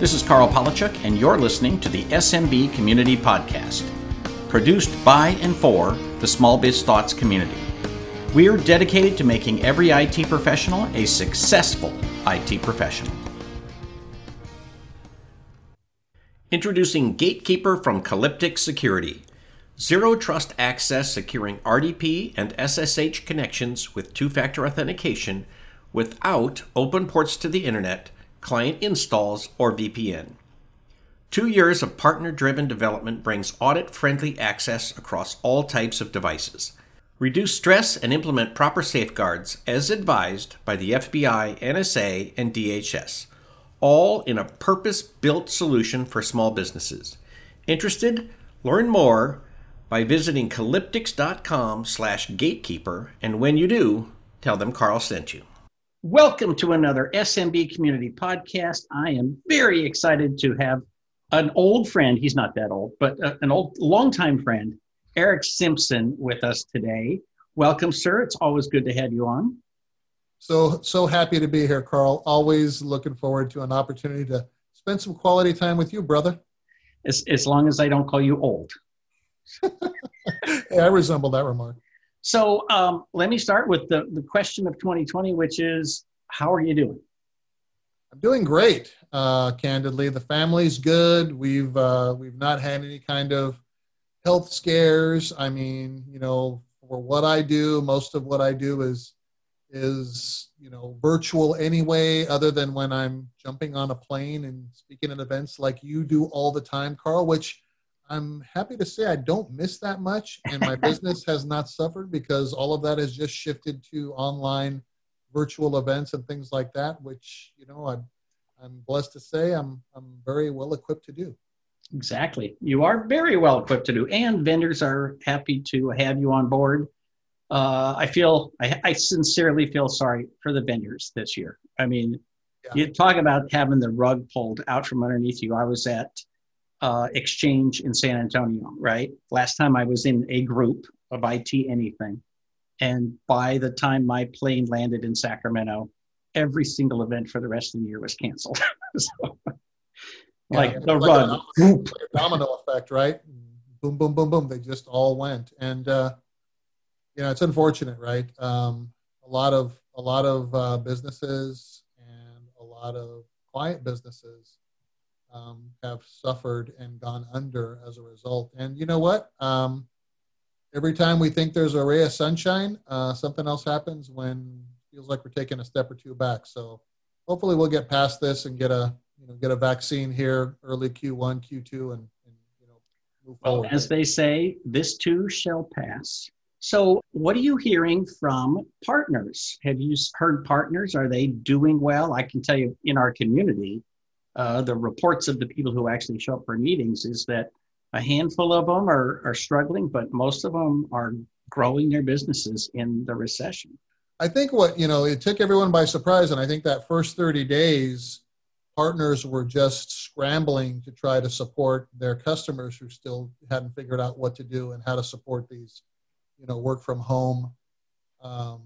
This is Karl Palachuk, and you're listening to the SMB Community Podcast, produced by and for the Small Biz Thoughts community. We are dedicated to making every IT professional a successful IT professional. Introducing Gatekeeper from Calyptix Security. Zero trust access securing RDP and SSH connections with two factor authentication without open ports to the internet, client installs, or VPN. Two years of partner driven development brings audit friendly access across all types of devices. Reduce stress and implement proper safeguards as advised by the FBI, NSA, and DHS, all in a purpose built solution for small businesses. Interested? Learn more by visiting calyptix.com slash gatekeeper, and when you do, tell them Karl sent you. Welcome to another SMB Community Podcast. I am very excited to have an old friend, he's not that old, but uh, an old, longtime friend, Eric Simpson, with us today. Welcome, sir. It's always good to have you on. So, so happy to be here, Karl. Always looking forward to an opportunity to spend some quality time with you, brother. As, as long as I don't call you old. I resemble that remark. So um, let me start with the, the question of 2020, which is how are you doing? I'm doing great. Uh, candidly, the family's good. We've uh, we've not had any kind of health scares. I mean, you know, for what I do, most of what I do is is you know virtual anyway. Other than when I'm jumping on a plane and speaking at events like you do all the time, Karl, which I'm happy to say I don't miss that much, and my business has not suffered because all of that has just shifted to online virtual events and things like that, which you know I'm I'm blessed to say I'm I'm very well equipped to do. Exactly, you are very well equipped to do, and vendors are happy to have you on board. Uh, I feel I, I, sincerely feel sorry for the vendors this year. I mean, yeah. you talk about having the rug pulled out from underneath you. I was at uh, exchange in San Antonio, right? Last time I was in a group of IT anything. And by the time my plane landed in Sacramento, every single event for the rest of the year was canceled. so, yeah, like the like run. A domino effect, right? Boom, boom, boom, boom. They just all went. And, uh, you know, it's unfortunate, right? Um, a lot of, a lot of uh, businesses and a lot of client businesses um, have suffered and gone under as a result. And you know what? Um, every time we think there's a ray of sunshine, uh, something else happens when feels like we're taking a step or two back. So hopefully we'll get past this and get a you know get a vaccine here early Q1, Q2, and, and you know move well, forward. As they say, this too shall pass. So, what are you hearing from partners? Have you heard partners? Are they doing well? I can tell you in our community, uh, the reports of the people who actually show up for meetings is that a handful of them are, are struggling, but most of them are growing their businesses in the recession. I think what, you know, it took everyone by surprise. And I think that first 30 days, partners were just scrambling to try to support their customers who still hadn't figured out what to do and how to support these, you know, work from home um,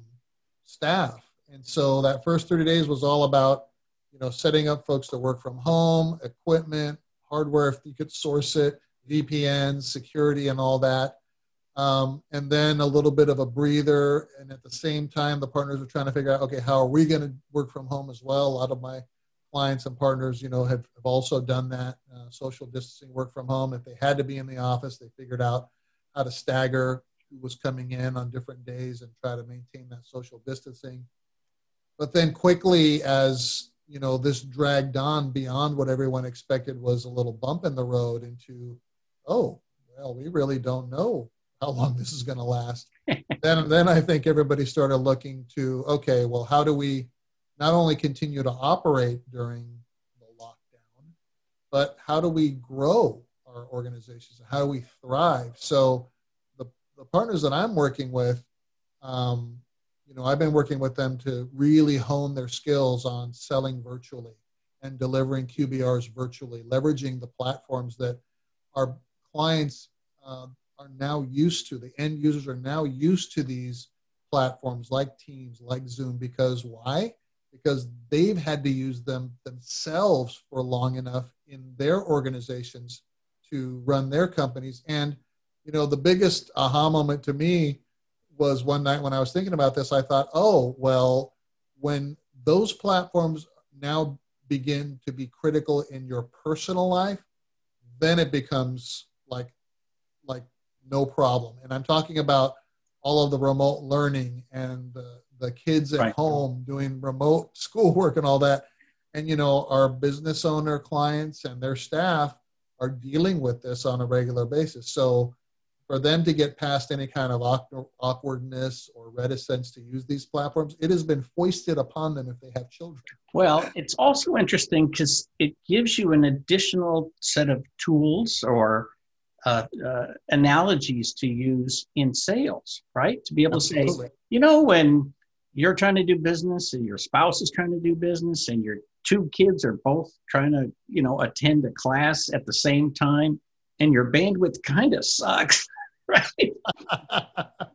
staff. And so that first 30 days was all about you know, setting up folks to work from home, equipment, hardware if you could source it, VPN, security, and all that. Um, and then a little bit of a breather. And at the same time, the partners are trying to figure out, okay, how are we going to work from home as well? A lot of my clients and partners, you know, have, have also done that uh, social distancing work from home. If they had to be in the office, they figured out how to stagger who was coming in on different days and try to maintain that social distancing. But then quickly, as you know this dragged on beyond what everyone expected was a little bump in the road into oh well we really don't know how long this is going to last. Then then i think everybody started looking to okay well how do we not only continue to operate during the lockdown but how do we grow our organizations? How do we thrive? So the, the partners that i'm working with um, you know, I've been working with them to really hone their skills on selling virtually and delivering QBRs virtually, leveraging the platforms that our clients uh, are now used to. The end users are now used to these platforms like Teams, like Zoom, because why? because they've had to use them themselves for long enough in their organizations to run their companies. And, you know, the biggest aha moment to me was one night when I was thinking about this, I thought, oh, well, when those platforms now begin to be critical in your personal life, then it becomes like like no problem. And I'm talking about all of the remote learning and the, the kids at right. home doing remote schoolwork and all that. And you know, our business owner clients and their staff are dealing with this on a regular basis. So for them to get past any kind of awkwardness or reticence to use these platforms, it has been foisted upon them if they have children. Well, it's also interesting because it gives you an additional set of tools or uh, uh, analogies to use in sales, right? To be able Absolutely. to say, you know, when you're trying to do business and your spouse is trying to do business and your two kids are both trying to, you know, attend a class at the same time and your bandwidth kind of sucks right?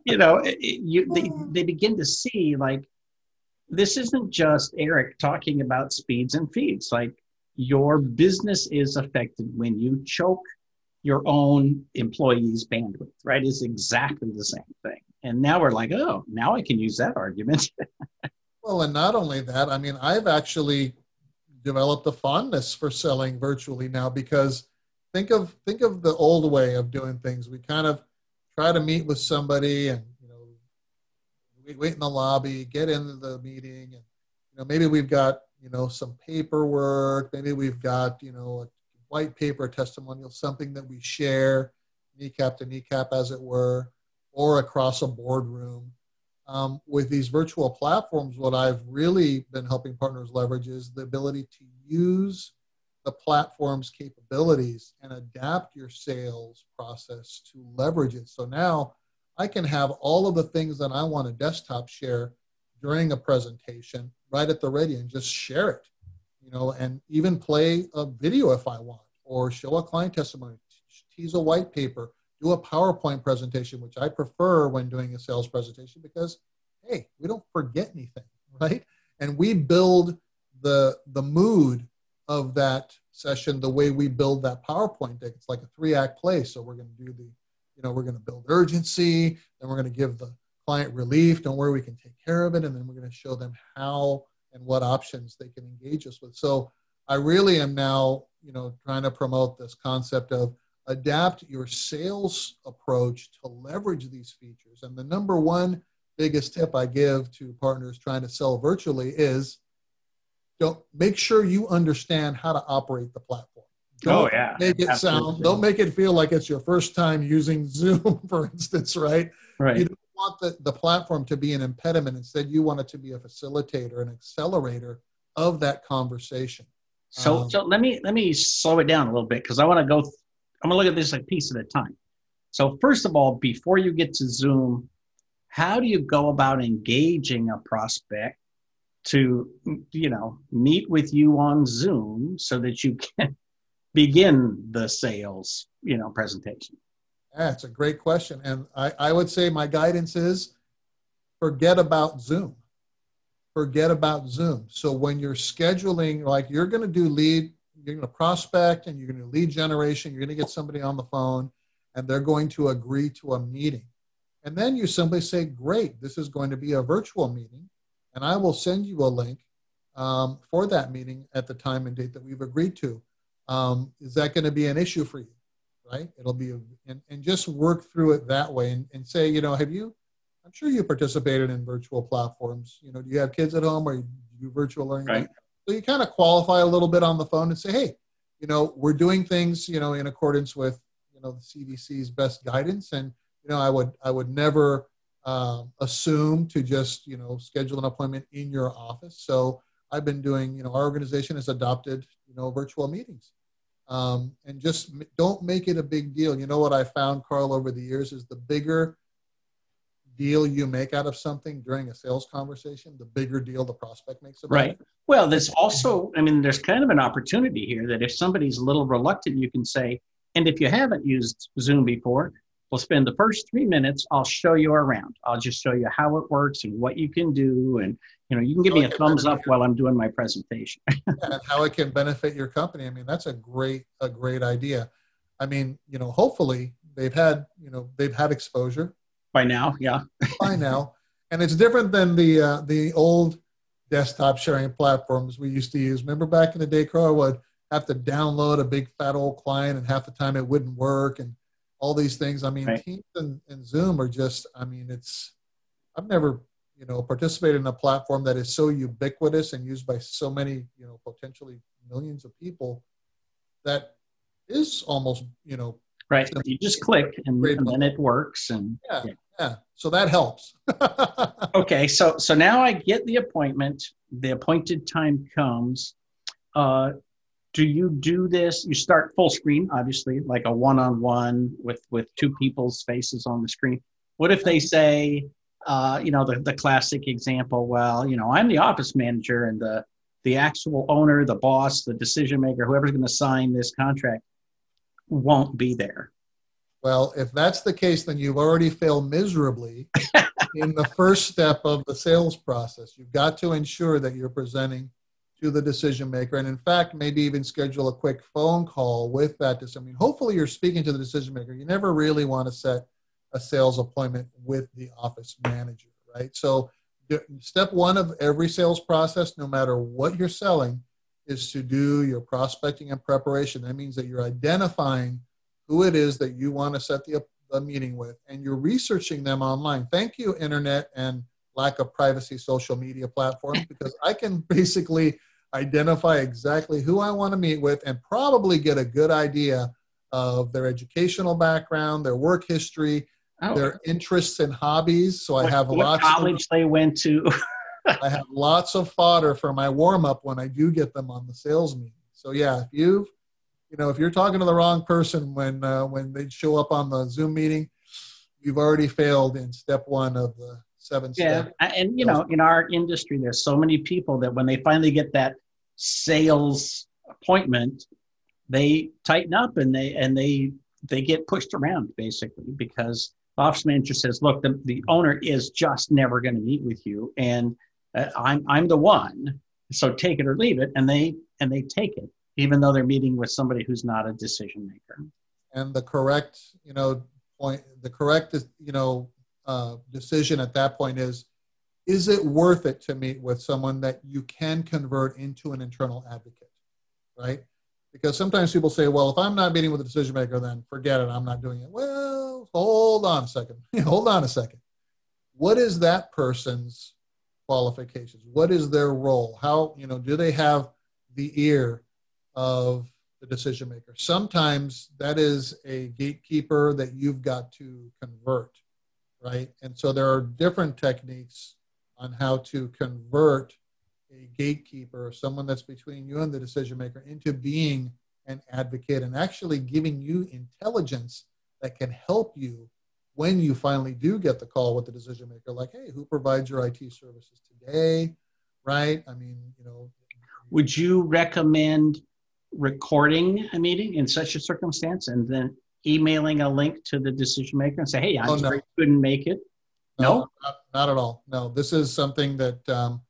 you know, you, they, they begin to see like this isn't just Eric talking about speeds and feeds. Like your business is affected when you choke your own employees' bandwidth, right? Is exactly the same thing. And now we're like, oh, now I can use that argument. well, and not only that, I mean, I've actually developed a fondness for selling virtually now because think of think of the old way of doing things. We kind of try to meet with somebody and you know we wait in the lobby get into the meeting and you know maybe we've got you know some paperwork maybe we've got you know a white paper testimonial something that we share kneecap to kneecap as it were or across a boardroom. Um, with these virtual platforms what i've really been helping partners leverage is the ability to use the platform's capabilities and adapt your sales process to leverage it. So now I can have all of the things that I want to desktop share during a presentation right at the ready and just share it, you know, and even play a video if I want or show a client testimony, tease a white paper, do a PowerPoint presentation, which I prefer when doing a sales presentation because, hey, we don't forget anything, right? And we build the the mood of that session the way we build that PowerPoint deck. It's like a three act play. So we're going to do the, you know, we're going to build urgency, then we're going to give the client relief, don't worry, we can take care of it, and then we're going to show them how and what options they can engage us with. So I really am now, you know, trying to promote this concept of adapt your sales approach to leverage these features. And the number one biggest tip I give to partners trying to sell virtually is don't make sure you understand how to operate the platform. Don't oh yeah, make it Absolutely. sound. Don't make it feel like it's your first time using Zoom, for instance, right? Right. You don't want the, the platform to be an impediment. Instead, you want it to be a facilitator, an accelerator of that conversation. So, um, so let me let me slow it down a little bit because I want to go. Th- I'm gonna look at this a piece at a time. So first of all, before you get to Zoom, how do you go about engaging a prospect to you know meet with you on zoom so that you can begin the sales you know presentation. That's a great question. And I, I would say my guidance is forget about zoom. Forget about zoom. So when you're scheduling like you're going to do lead you're going to prospect and you're going to lead generation you're going to get somebody on the phone and they're going to agree to a meeting. And then you simply say great this is going to be a virtual meeting and I will send you a link um, for that meeting at the time and date that we've agreed to. Um, is that going to be an issue for you? Right? It'll be, a, and, and just work through it that way and, and say, you know, have you, I'm sure you participated in virtual platforms. You know, do you have kids at home or you do virtual learning? Right. So you kind of qualify a little bit on the phone and say, hey, you know, we're doing things, you know, in accordance with, you know, the CDC's best guidance. And, you know, I would, I would never, uh, assume to just you know schedule an appointment in your office. So I've been doing you know our organization has adopted you know virtual meetings, um, and just don't make it a big deal. You know what I found, Karl, over the years is the bigger deal you make out of something during a sales conversation, the bigger deal the prospect makes about it right. it. Well, there's also, I mean, there's kind of an opportunity here that if somebody's a little reluctant, you can say, and if you haven't used Zoom before, we'll spend the first three minutes. I'll show you around. I'll just show you how it works and what you can do. And, you know, you can give me a thumbs up while I'm doing my presentation. and how it can benefit your company. I mean, that's a great, a great idea. I mean, you know, hopefully they've had, you know, they've had exposure by now. Yeah. by now. And it's different than the, uh, the old desktop sharing platforms we used to use. Remember back in the day, Karl would have to download a big fat old client and half the time it wouldn't work and all these things. I mean, right. Teams and, and Zoom are just, I mean, it's, I've never, you know, participated in a platform that is so ubiquitous and used by so many, you know, potentially millions of people that is almost, you know, right. You just click and, and then it works. And yeah, yeah. yeah. So that helps. okay. So, so now I get the appointment, the appointed time comes. Uh, do you do this? You start full screen obviously like a one-on-one with with two people's faces on the screen. What if they say uh, you know the, the classic example well you know i'm the office manager and the the actual owner the boss the decision maker whoever's going to sign this contract won't be there. Well if that's the case then you've already failed miserably in the first step of the sales process. You've got to ensure that you're presenting to the decision maker. And in fact maybe even schedule a quick phone call with that decision. I mean, hopefully you're speaking to the decision maker. You never really want to set a sales appointment with the office manager right? So step one of every sales process no matter what you're selling is to do your prospecting and preparation. That means that you're identifying who it is that you want to set the, the meeting with and you're researching them online. Thank you internet and lack of privacy social media platforms because I can basically identify exactly who I want to meet with, and probably get a good idea of their educational background, their work history, oh. their interests and hobbies. So what, I have what lots college of, they went to. I have lots of fodder for my warm up when I do get them on the sales meeting. So yeah, if you've you know if you're talking to the wrong person when uh, when they show up on the Zoom meeting, you've already failed in step one of the seven yeah and you know in our industry there's so many people that when they finally get that sales appointment they tighten up and they and they they get pushed around basically because the office manager says look the, the owner is just never going to meet with you and uh, i'm i'm the one so take it or leave it and they and they take it even though they're meeting with somebody who's not a decision maker. And the correct you know point the correct is, you know uh, decision at that point is is it worth it to meet with someone that you can convert into an internal advocate right? Because sometimes people say well if i'm not meeting with a decision maker then forget it i'm not doing it. Well hold on a second hold on a second. What is that person's qualifications? What is their role? How you know do they have the ear of the decision maker? Sometimes that is a gatekeeper that you've got to convert right? And so there are different techniques on how to convert a gatekeeper, someone that's between you and the decision maker, into being an advocate and actually giving you intelligence that can help you when you finally do get the call with the decision maker like hey who provides your it services today? Right? I mean you know. Would you recommend recording a meeting in such a circumstance and then emailing a link to the decision maker and say, "Hey, I'm oh, no. couldn't make it." No, no? Not, not, at all. No, this is something that um,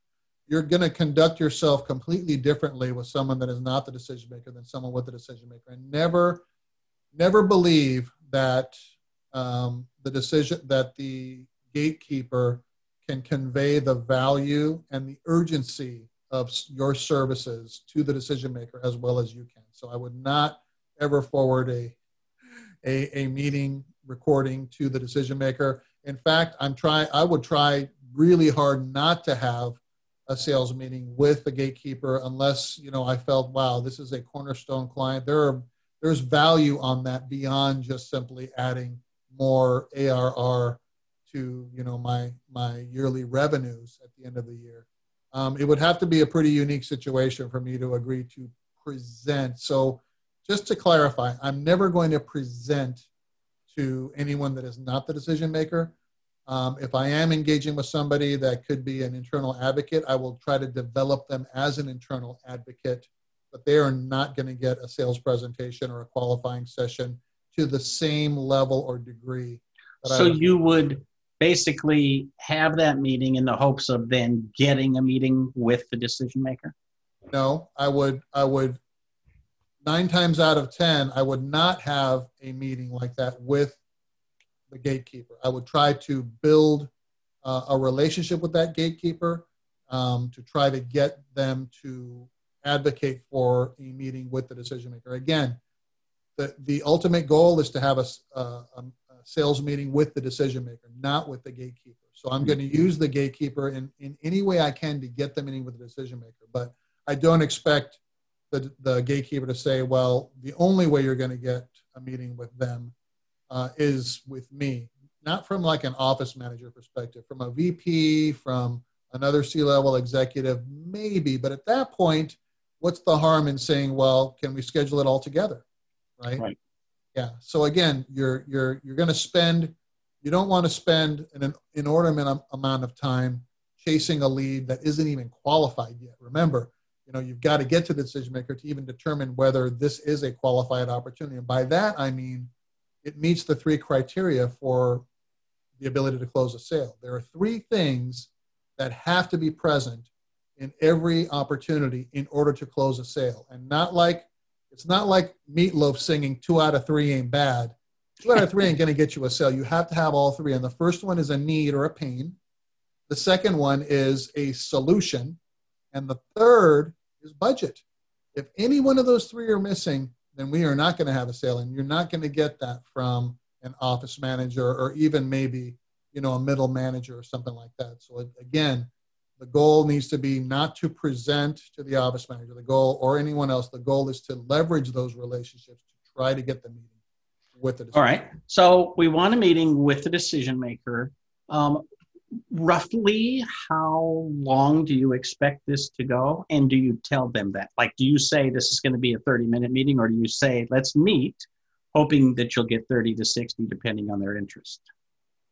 you're going to conduct yourself completely differently with someone that is not the decision maker than someone with the decision maker, and never, never believe that um, the decision that the gatekeeper can convey the value and the urgency of your services to the decision maker as well as you can. So I would not ever forward a a, a meeting recording to the decision maker. In fact, I'm trying. I would try really hard not to have a sales meeting with the gatekeeper unless you know I felt, wow, this is a cornerstone client. There are there's value on that beyond just simply adding more ARR to you know my my yearly revenues at the end of the year. Um, it would have to be a pretty unique situation for me to agree to present. So just to clarify, I'm never going to present to anyone that is not the decision maker. Um, if I am engaging with somebody that could be an internal advocate, I will try to develop them as an internal advocate, but they are not going to get a sales presentation or a qualifying session to the same level or degree. So you would basically have that meeting in the hopes of then getting a meeting with the decision maker? No, I would, I would, nine times out of 10, I would not have a meeting like that with the gatekeeper. I would try to build uh, a relationship with that gatekeeper um, to try to get them to advocate for a meeting with the decision maker. Again, the, the ultimate goal is to have a, a, a sales meeting with the decision maker, not with the gatekeeper. So I'm going to use the gatekeeper in, in any way I can to get the meeting with the decision maker. But I don't expect the, the gatekeeper to say, well, the only way you're going to get a meeting with them uh, is with me. Not from like an office manager perspective, from a VP, from another C level executive, maybe. But at that point, what's the harm in saying, well, can we schedule it all together? Right. Right. Yeah. So again, you're you're you're going to spend. You don't want to spend an inordinate amount of time chasing a lead that isn't even qualified yet. Remember, you know you've got to get to the decision maker to even determine whether this is a qualified opportunity. And by that I mean it meets the three criteria for the ability to close a sale. There are three things that have to be present in every opportunity in order to close a sale, and not like it's not like Meatloaf singing two out of three ain't bad. Two out of three ain't going to get you a sale. You have to have all three. And the first one is a need or a pain. The second one is a solution. And the third is budget. If any one of those three are missing, then we are not going to have a sale. And you're not going to get that from an office manager or even maybe, you know, a middle manager or something like that. So again, the goal needs to be not to present to the office manager, the goal, or anyone else. The goal is to leverage those relationships to try to get the meeting with the. All right. So we want a meeting with the decision maker. Um, roughly, how long do you expect this to go? And do you tell them that? Like, do you say this is going to be a 30 minute meeting, or do you say, let's meet, hoping that you'll get 30 to 60, depending on their interest?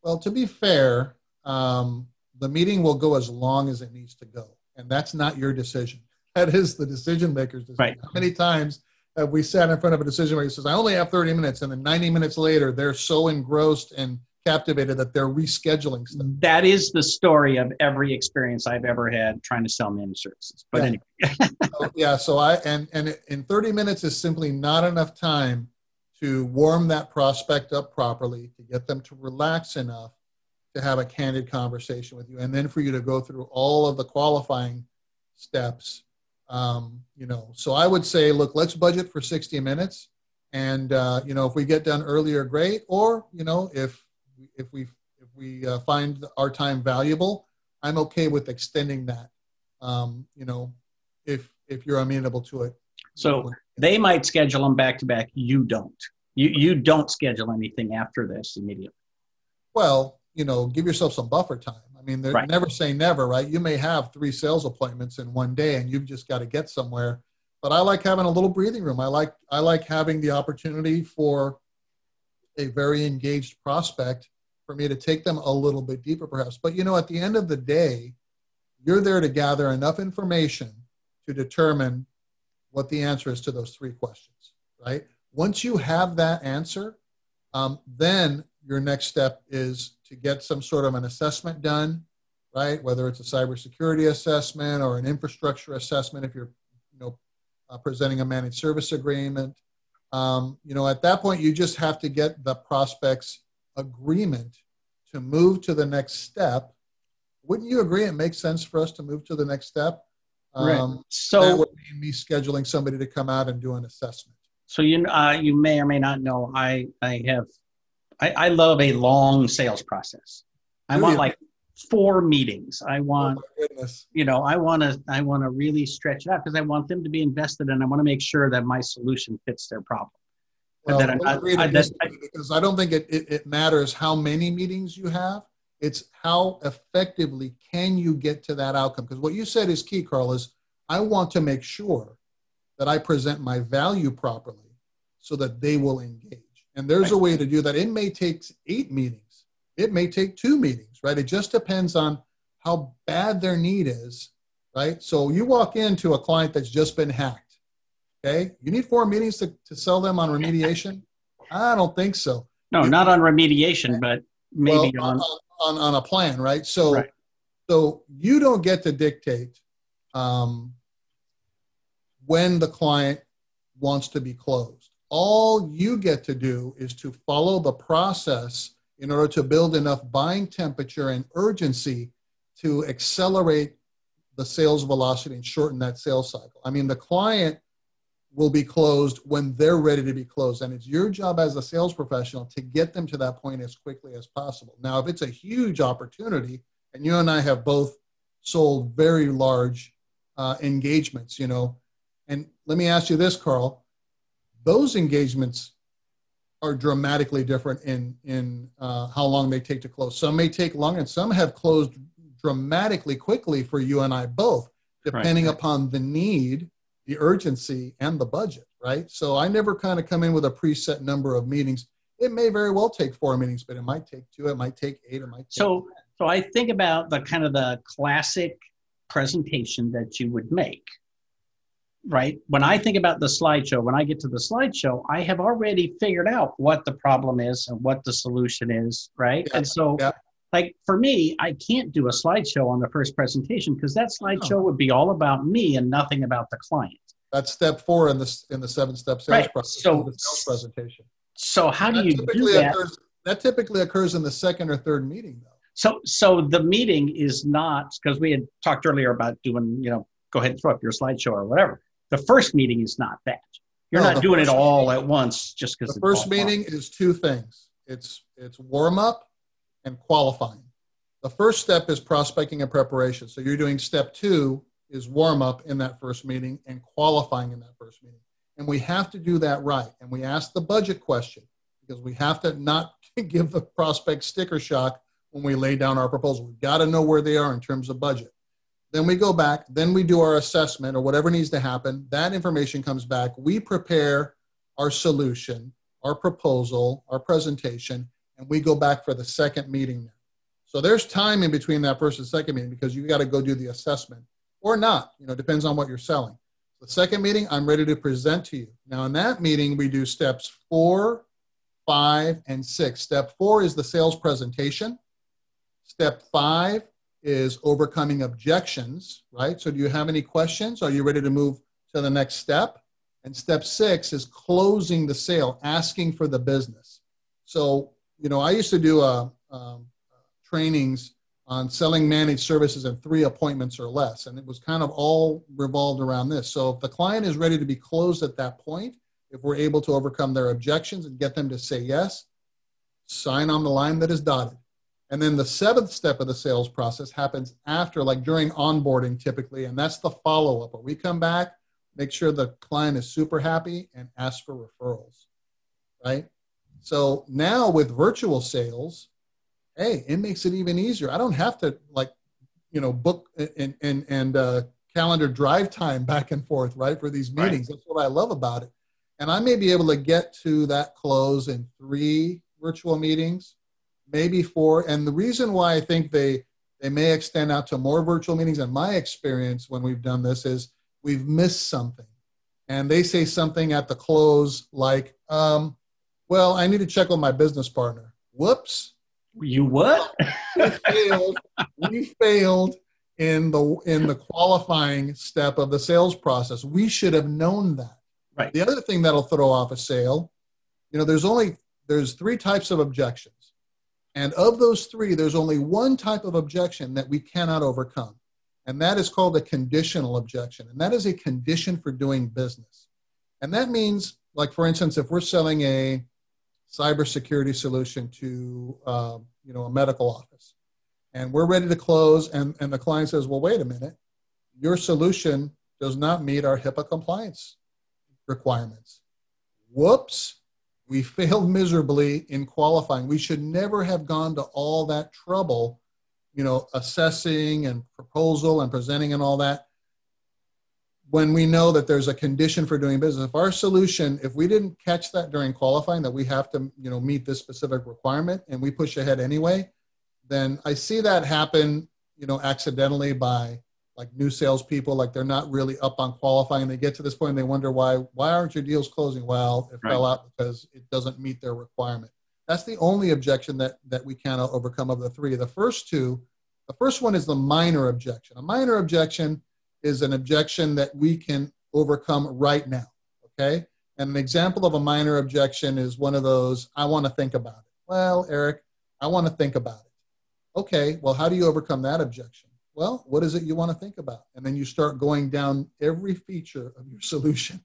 Well, to be fair, um, the meeting will go as long as it needs to go. And that's not your decision. That is the decision maker's decision. Right. How many times have we sat in front of a decision maker who says, I only have 30 minutes, and then 90 minutes later, they're so engrossed and captivated that they're rescheduling stuff. That is the story of every experience I've ever had trying to sell managed services. But yeah. anyway. so, yeah, so I and and in 30 minutes is simply not enough time to warm that prospect up properly, to get them to relax enough to have a candid conversation with you, and then for you to go through all of the qualifying steps. Um, you know, so I would say, look, let's budget for 60 minutes, and uh, you know, if we get done earlier, great. Or you know, if if we if we uh, find our time valuable, I'm okay with extending that. Um, you know, if if you're amenable to it. So they might schedule them back to back. You don't. You you don't schedule anything after this immediately. Well, you know, give yourself some buffer time. I mean, they're Right. never say never, right? You may have three sales appointments in one day, and you've just got to get somewhere. But I like having a little breathing room. I like I like having the opportunity for a very engaged prospect for me to take them a little bit deeper, perhaps. But you know, at the end of the day, you're there to gather enough information to determine what the answer is to those three questions, right? Once you have that answer, um, then your next step is to get some sort of an assessment done, right? Whether it's a cybersecurity assessment or an infrastructure assessment, if you're, you know, uh, presenting a managed service agreement. Um, you know, at that point, you just have to get the prospect's agreement to move to the next step. Wouldn't you agree? It makes sense for us to move to the next step. Right. Um, that So would mean me scheduling somebody to come out and do an assessment. so you uh, you may or may not know I I have I, I love a long sales process. I Do want you? like four meetings. I oh want oh you know, I want to I want to really stretch it out because I want them to be invested and I want to make sure that my solution fits their problem. Well, that not- I- that- disagree because I don't think it, it, it matters how many meetings you have. It's how effectively can you get to that outcome? Because what you said is key, Karl, is I want to make sure that I present my value properly so that they will engage. And there's a way to do that. It may take eight meetings. It may take two meetings, right? It just depends on how bad their need is, right? So you walk into a client that's just been hacked, okay? You need four meetings to, to sell them on remediation. I don't think so. No, not on remediation, but maybe well, on, on on a plan, right? So Right. so you don't get to dictate um, when the client wants to be closed. All you get to do is to follow the process in order to build enough buying temperature and urgency to accelerate the sales velocity and shorten that sales cycle. I mean, the client will be closed when they're ready to be closed. And it's your job as a sales professional to get them to that point as quickly as possible. Now, if it's a huge opportunity, and you and I have both sold very large uh, engagements, you know, and let me ask you this, Karl, those engagements are dramatically different in in uh, how long they take to close. Some may take long, and some have closed dramatically quickly for you and I both, depending Right. upon the need, the urgency, and the budget. Right. So I never kind of come in with a preset number of meetings. It may very well take four meetings, but it might take two. It might take eight. It might. Take So, so I think about the kind of the classic presentation that you would make, right? When I think about the slideshow, when I get to the slideshow, I have already figured out what the problem is and what the solution is, right? Yeah, and so, yeah. like for me, I can't do a slideshow on the first presentation because that slideshow would be all about me and nothing about the client. That's step four in the in the seven step sales Right. process. So- the sales presentation. So, how do you do typically that? occurs. That typically occurs in the second or third meeting, though. So, so the meeting is not because we had talked earlier about doing, you know, go ahead and throw up your slideshow or whatever. The first meeting is not that. You're No, not doing it all meeting- at once just because The first meeting is two things. It's it's warm up and qualifying. The first step is prospecting and preparation. So you're doing step two is warm up in that first meeting and qualifying in that first meeting. And we have to do that right. And we ask the budget question because we have to not give the prospect sticker shock when we lay down our proposal. We've got to know where they are in terms of budget. Then we go back, then we do our assessment or whatever needs to happen. That information comes back. We prepare our solution, our proposal, our presentation, and we go back for the second meeting. So there's time in between that first and second meeting because you got to go do the assessment or not. You know, depends on what you're selling. The second meeting, I'm ready to present to you. Now, in that meeting, we do steps four, five, and six. Step four is the sales presentation. Step five is overcoming objections, right? So, do you have any questions? Are you ready to move to the next step? And step six is closing the sale, asking for the business. So, you know, I used to do uh, um, trainings on selling managed services in three appointments or less. And it was kind of all revolved around this. So if the client is ready to be closed at that point, if we're able to overcome their objections and get them to say yes, sign on the line that is dotted. And then the seventh step of the sales process happens after, like during onboarding typically, and that's the follow up where we come back, make sure the client is super happy, and ask for referrals, right? So now with virtual sales, hey, it makes it even easier. I don't have to like, you know, book and and and uh, calendar drive time back and forth, right, for these Right. meetings. That's what I love about it. And I may be able to get to that close in three virtual meetings, maybe four. And the reason why I think they they may extend out to more virtual meetings, in my experience when we've done this, is we've missed something. And they say something at the close like, um, well, I need to check with my business partner. Whoops You what? we failed. we failed in the in the qualifying step of the sales process. We should have known that. Right. The other thing that'll throw off a sale, you know, there's only there's three types of objections. And of those three, there's only one type of objection that we cannot overcome. And that is called a conditional objection. And that is a condition for doing business. And that means, like for instance, if we're selling a cybersecurity solution to um, you know a medical office and we're ready to close and, and the client says well wait a minute your solution does not meet our hipaa compliance requirements whoops we failed miserably in qualifying. We should never have gone to all that trouble you know assessing and proposal and presenting and all that when we know that there's a condition for doing business. If our solution if we didn't catch that during qualifying that we have to you know meet this specific requirement and we push ahead anyway then i see that happen you know accidentally by like new salespeople, like they're not really up on qualifying. They get to this point and they wonder why why aren't your deals closing? Well, it right. fell out because it doesn't meet their requirement. That's the only objection that that we cannot overcome of the three. The first two, the first one is the minor objection. A minor objection is an objection that we can overcome right now. Okay. And an example of a minor objection is one of those, I want to think about it. Well, Eric, I want to think about it. Okay, well, how do you overcome that objection? Well, what is it you want to think about? And then you start going down every feature of your solution.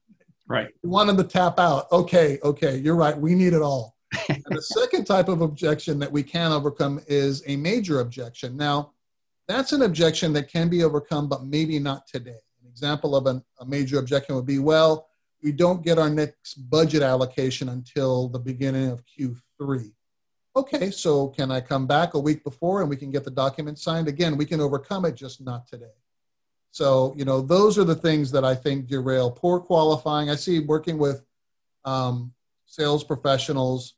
Right. You want them to tap out. Okay, okay, you're right. We need it all. and the second type of objection that we can overcome is a major objection. Now, that's an objection that can be overcome, but maybe not today. An example of an, a major objection would be well, we don't get our next budget allocation until the beginning of Q3. Okay, so can I come back a week before and we can get the document signed? Again, we can overcome it, just not today. So, you know, those are the things that I think derail poor qualifying. I see working with um, sales professionals,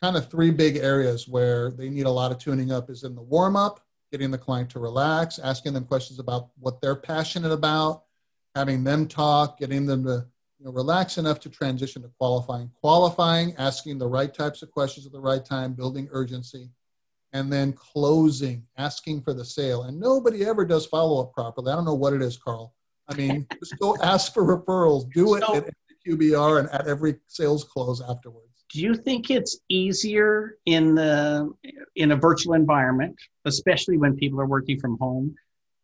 kind of three big areas where they need a lot of tuning up is in the warm up, getting the client to relax, asking them questions about what they're passionate about, having them talk, getting them to you know, relax enough to transition to qualifying. Qualifying, asking the right types of questions at the right time, building urgency, and then closing, asking for the sale. And nobody ever does follow up properly. I don't know what it is, Karl. I mean, just go ask for referrals. Do it so, at QBR and at every sales close afterwards. Do you think it's easier in the in a virtual environment, especially when people are working from home,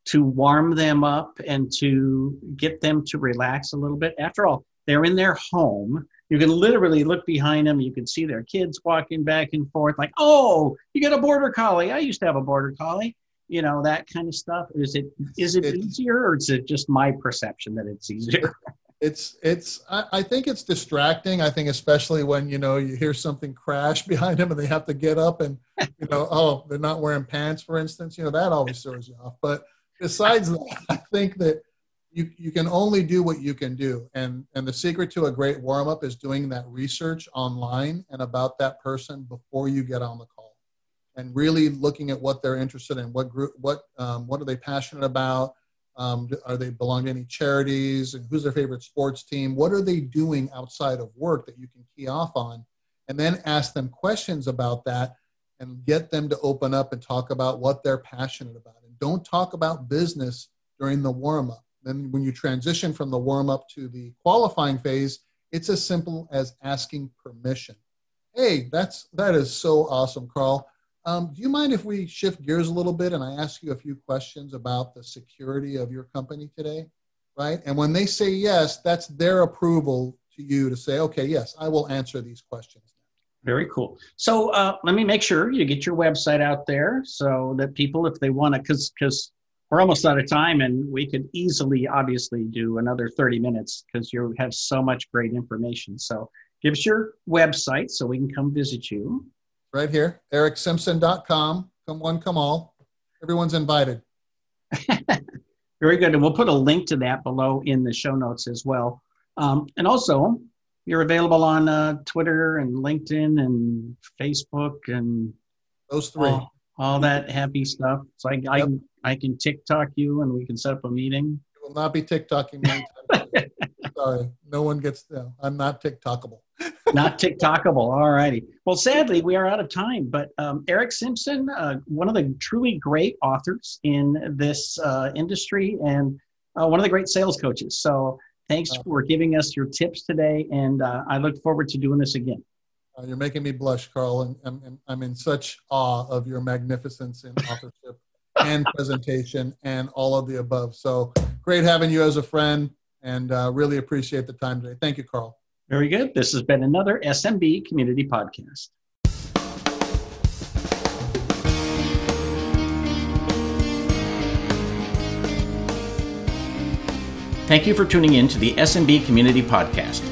to warm them up and to get them to relax a little bit. After all, they're in their home. You can literally look behind them. You can see their kids walking back and forth, like, oh, you got a border collie. I used to have a border collie. You know that kind of stuff. Is it is it easier, or is it just my perception that it's easier? It's it's. I, I think it's distracting. I think especially when you know you hear something crash behind them and they have to get up and you know oh they're not wearing pants for instance. You know that always throws you off. But besides that, I think that you, you can only do what you can do. And, and the secret to a great warm up is doing that research online and about that person before you get on the call and really looking at what they're interested in, what group, what, um, what are they passionate about? Um, are they belong to any charities and who's their favorite sports team? What are they doing outside of work that you can key off on? And then ask them questions about that and get them to open up and talk about what they're passionate about And don't talk about business during the warm up. Then, when you transition from the warm up to the qualifying phase, it's as simple as asking permission. Hey, that's that is so awesome, Karl. Um, do you mind if we shift gears a little bit and I ask you a few questions about the security of your company today? Right? And when they say yes, that's their approval to you to say, okay, yes, I will answer these questions. Very cool. So uh, let me make sure you get your website out there so that people, if they want to, because because we're almost out of time, and we could easily, obviously, do another thirty minutes because you have so much great information. So give us your website so we can come visit you. Right here, ericsimpson.com. Come one, come all. Everyone's invited. Very good, and we'll put a link to that below in the show notes as well. Um, and also, you're available on uh, Twitter and LinkedIn and Facebook and those three. All, all that happy stuff. So I, yep. I, I can TikTok you and we can set up a meeting. You will not be TikToking me. Sorry, no one gets. No, I'm not TikTokable. not TikTokable. All righty. Well, sadly, we are out of time. But um, Eric Simpson, uh, one of the truly great authors in this uh, industry, and uh, one of the great sales coaches. So Thanks uh, for giving us your tips today, and uh, I look forward to doing this again. Uh, you're making me blush, Karl, and, and, I'm in such awe of your magnificence in authorship and presentation and all of the above. So great having you as a friend, and uh, really appreciate the time today. Thank you, Karl. Very good. This has been another SMB Community Podcast. Thank you for tuning in to the SMB Community Podcast.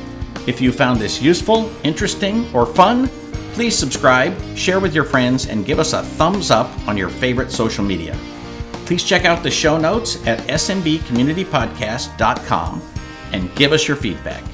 If you found this useful, interesting, or fun, please subscribe, share with your friends, and give us a thumbs up on your favorite social media. Please check out the show notes at smbcommunitypodcast.com and give us your feedback.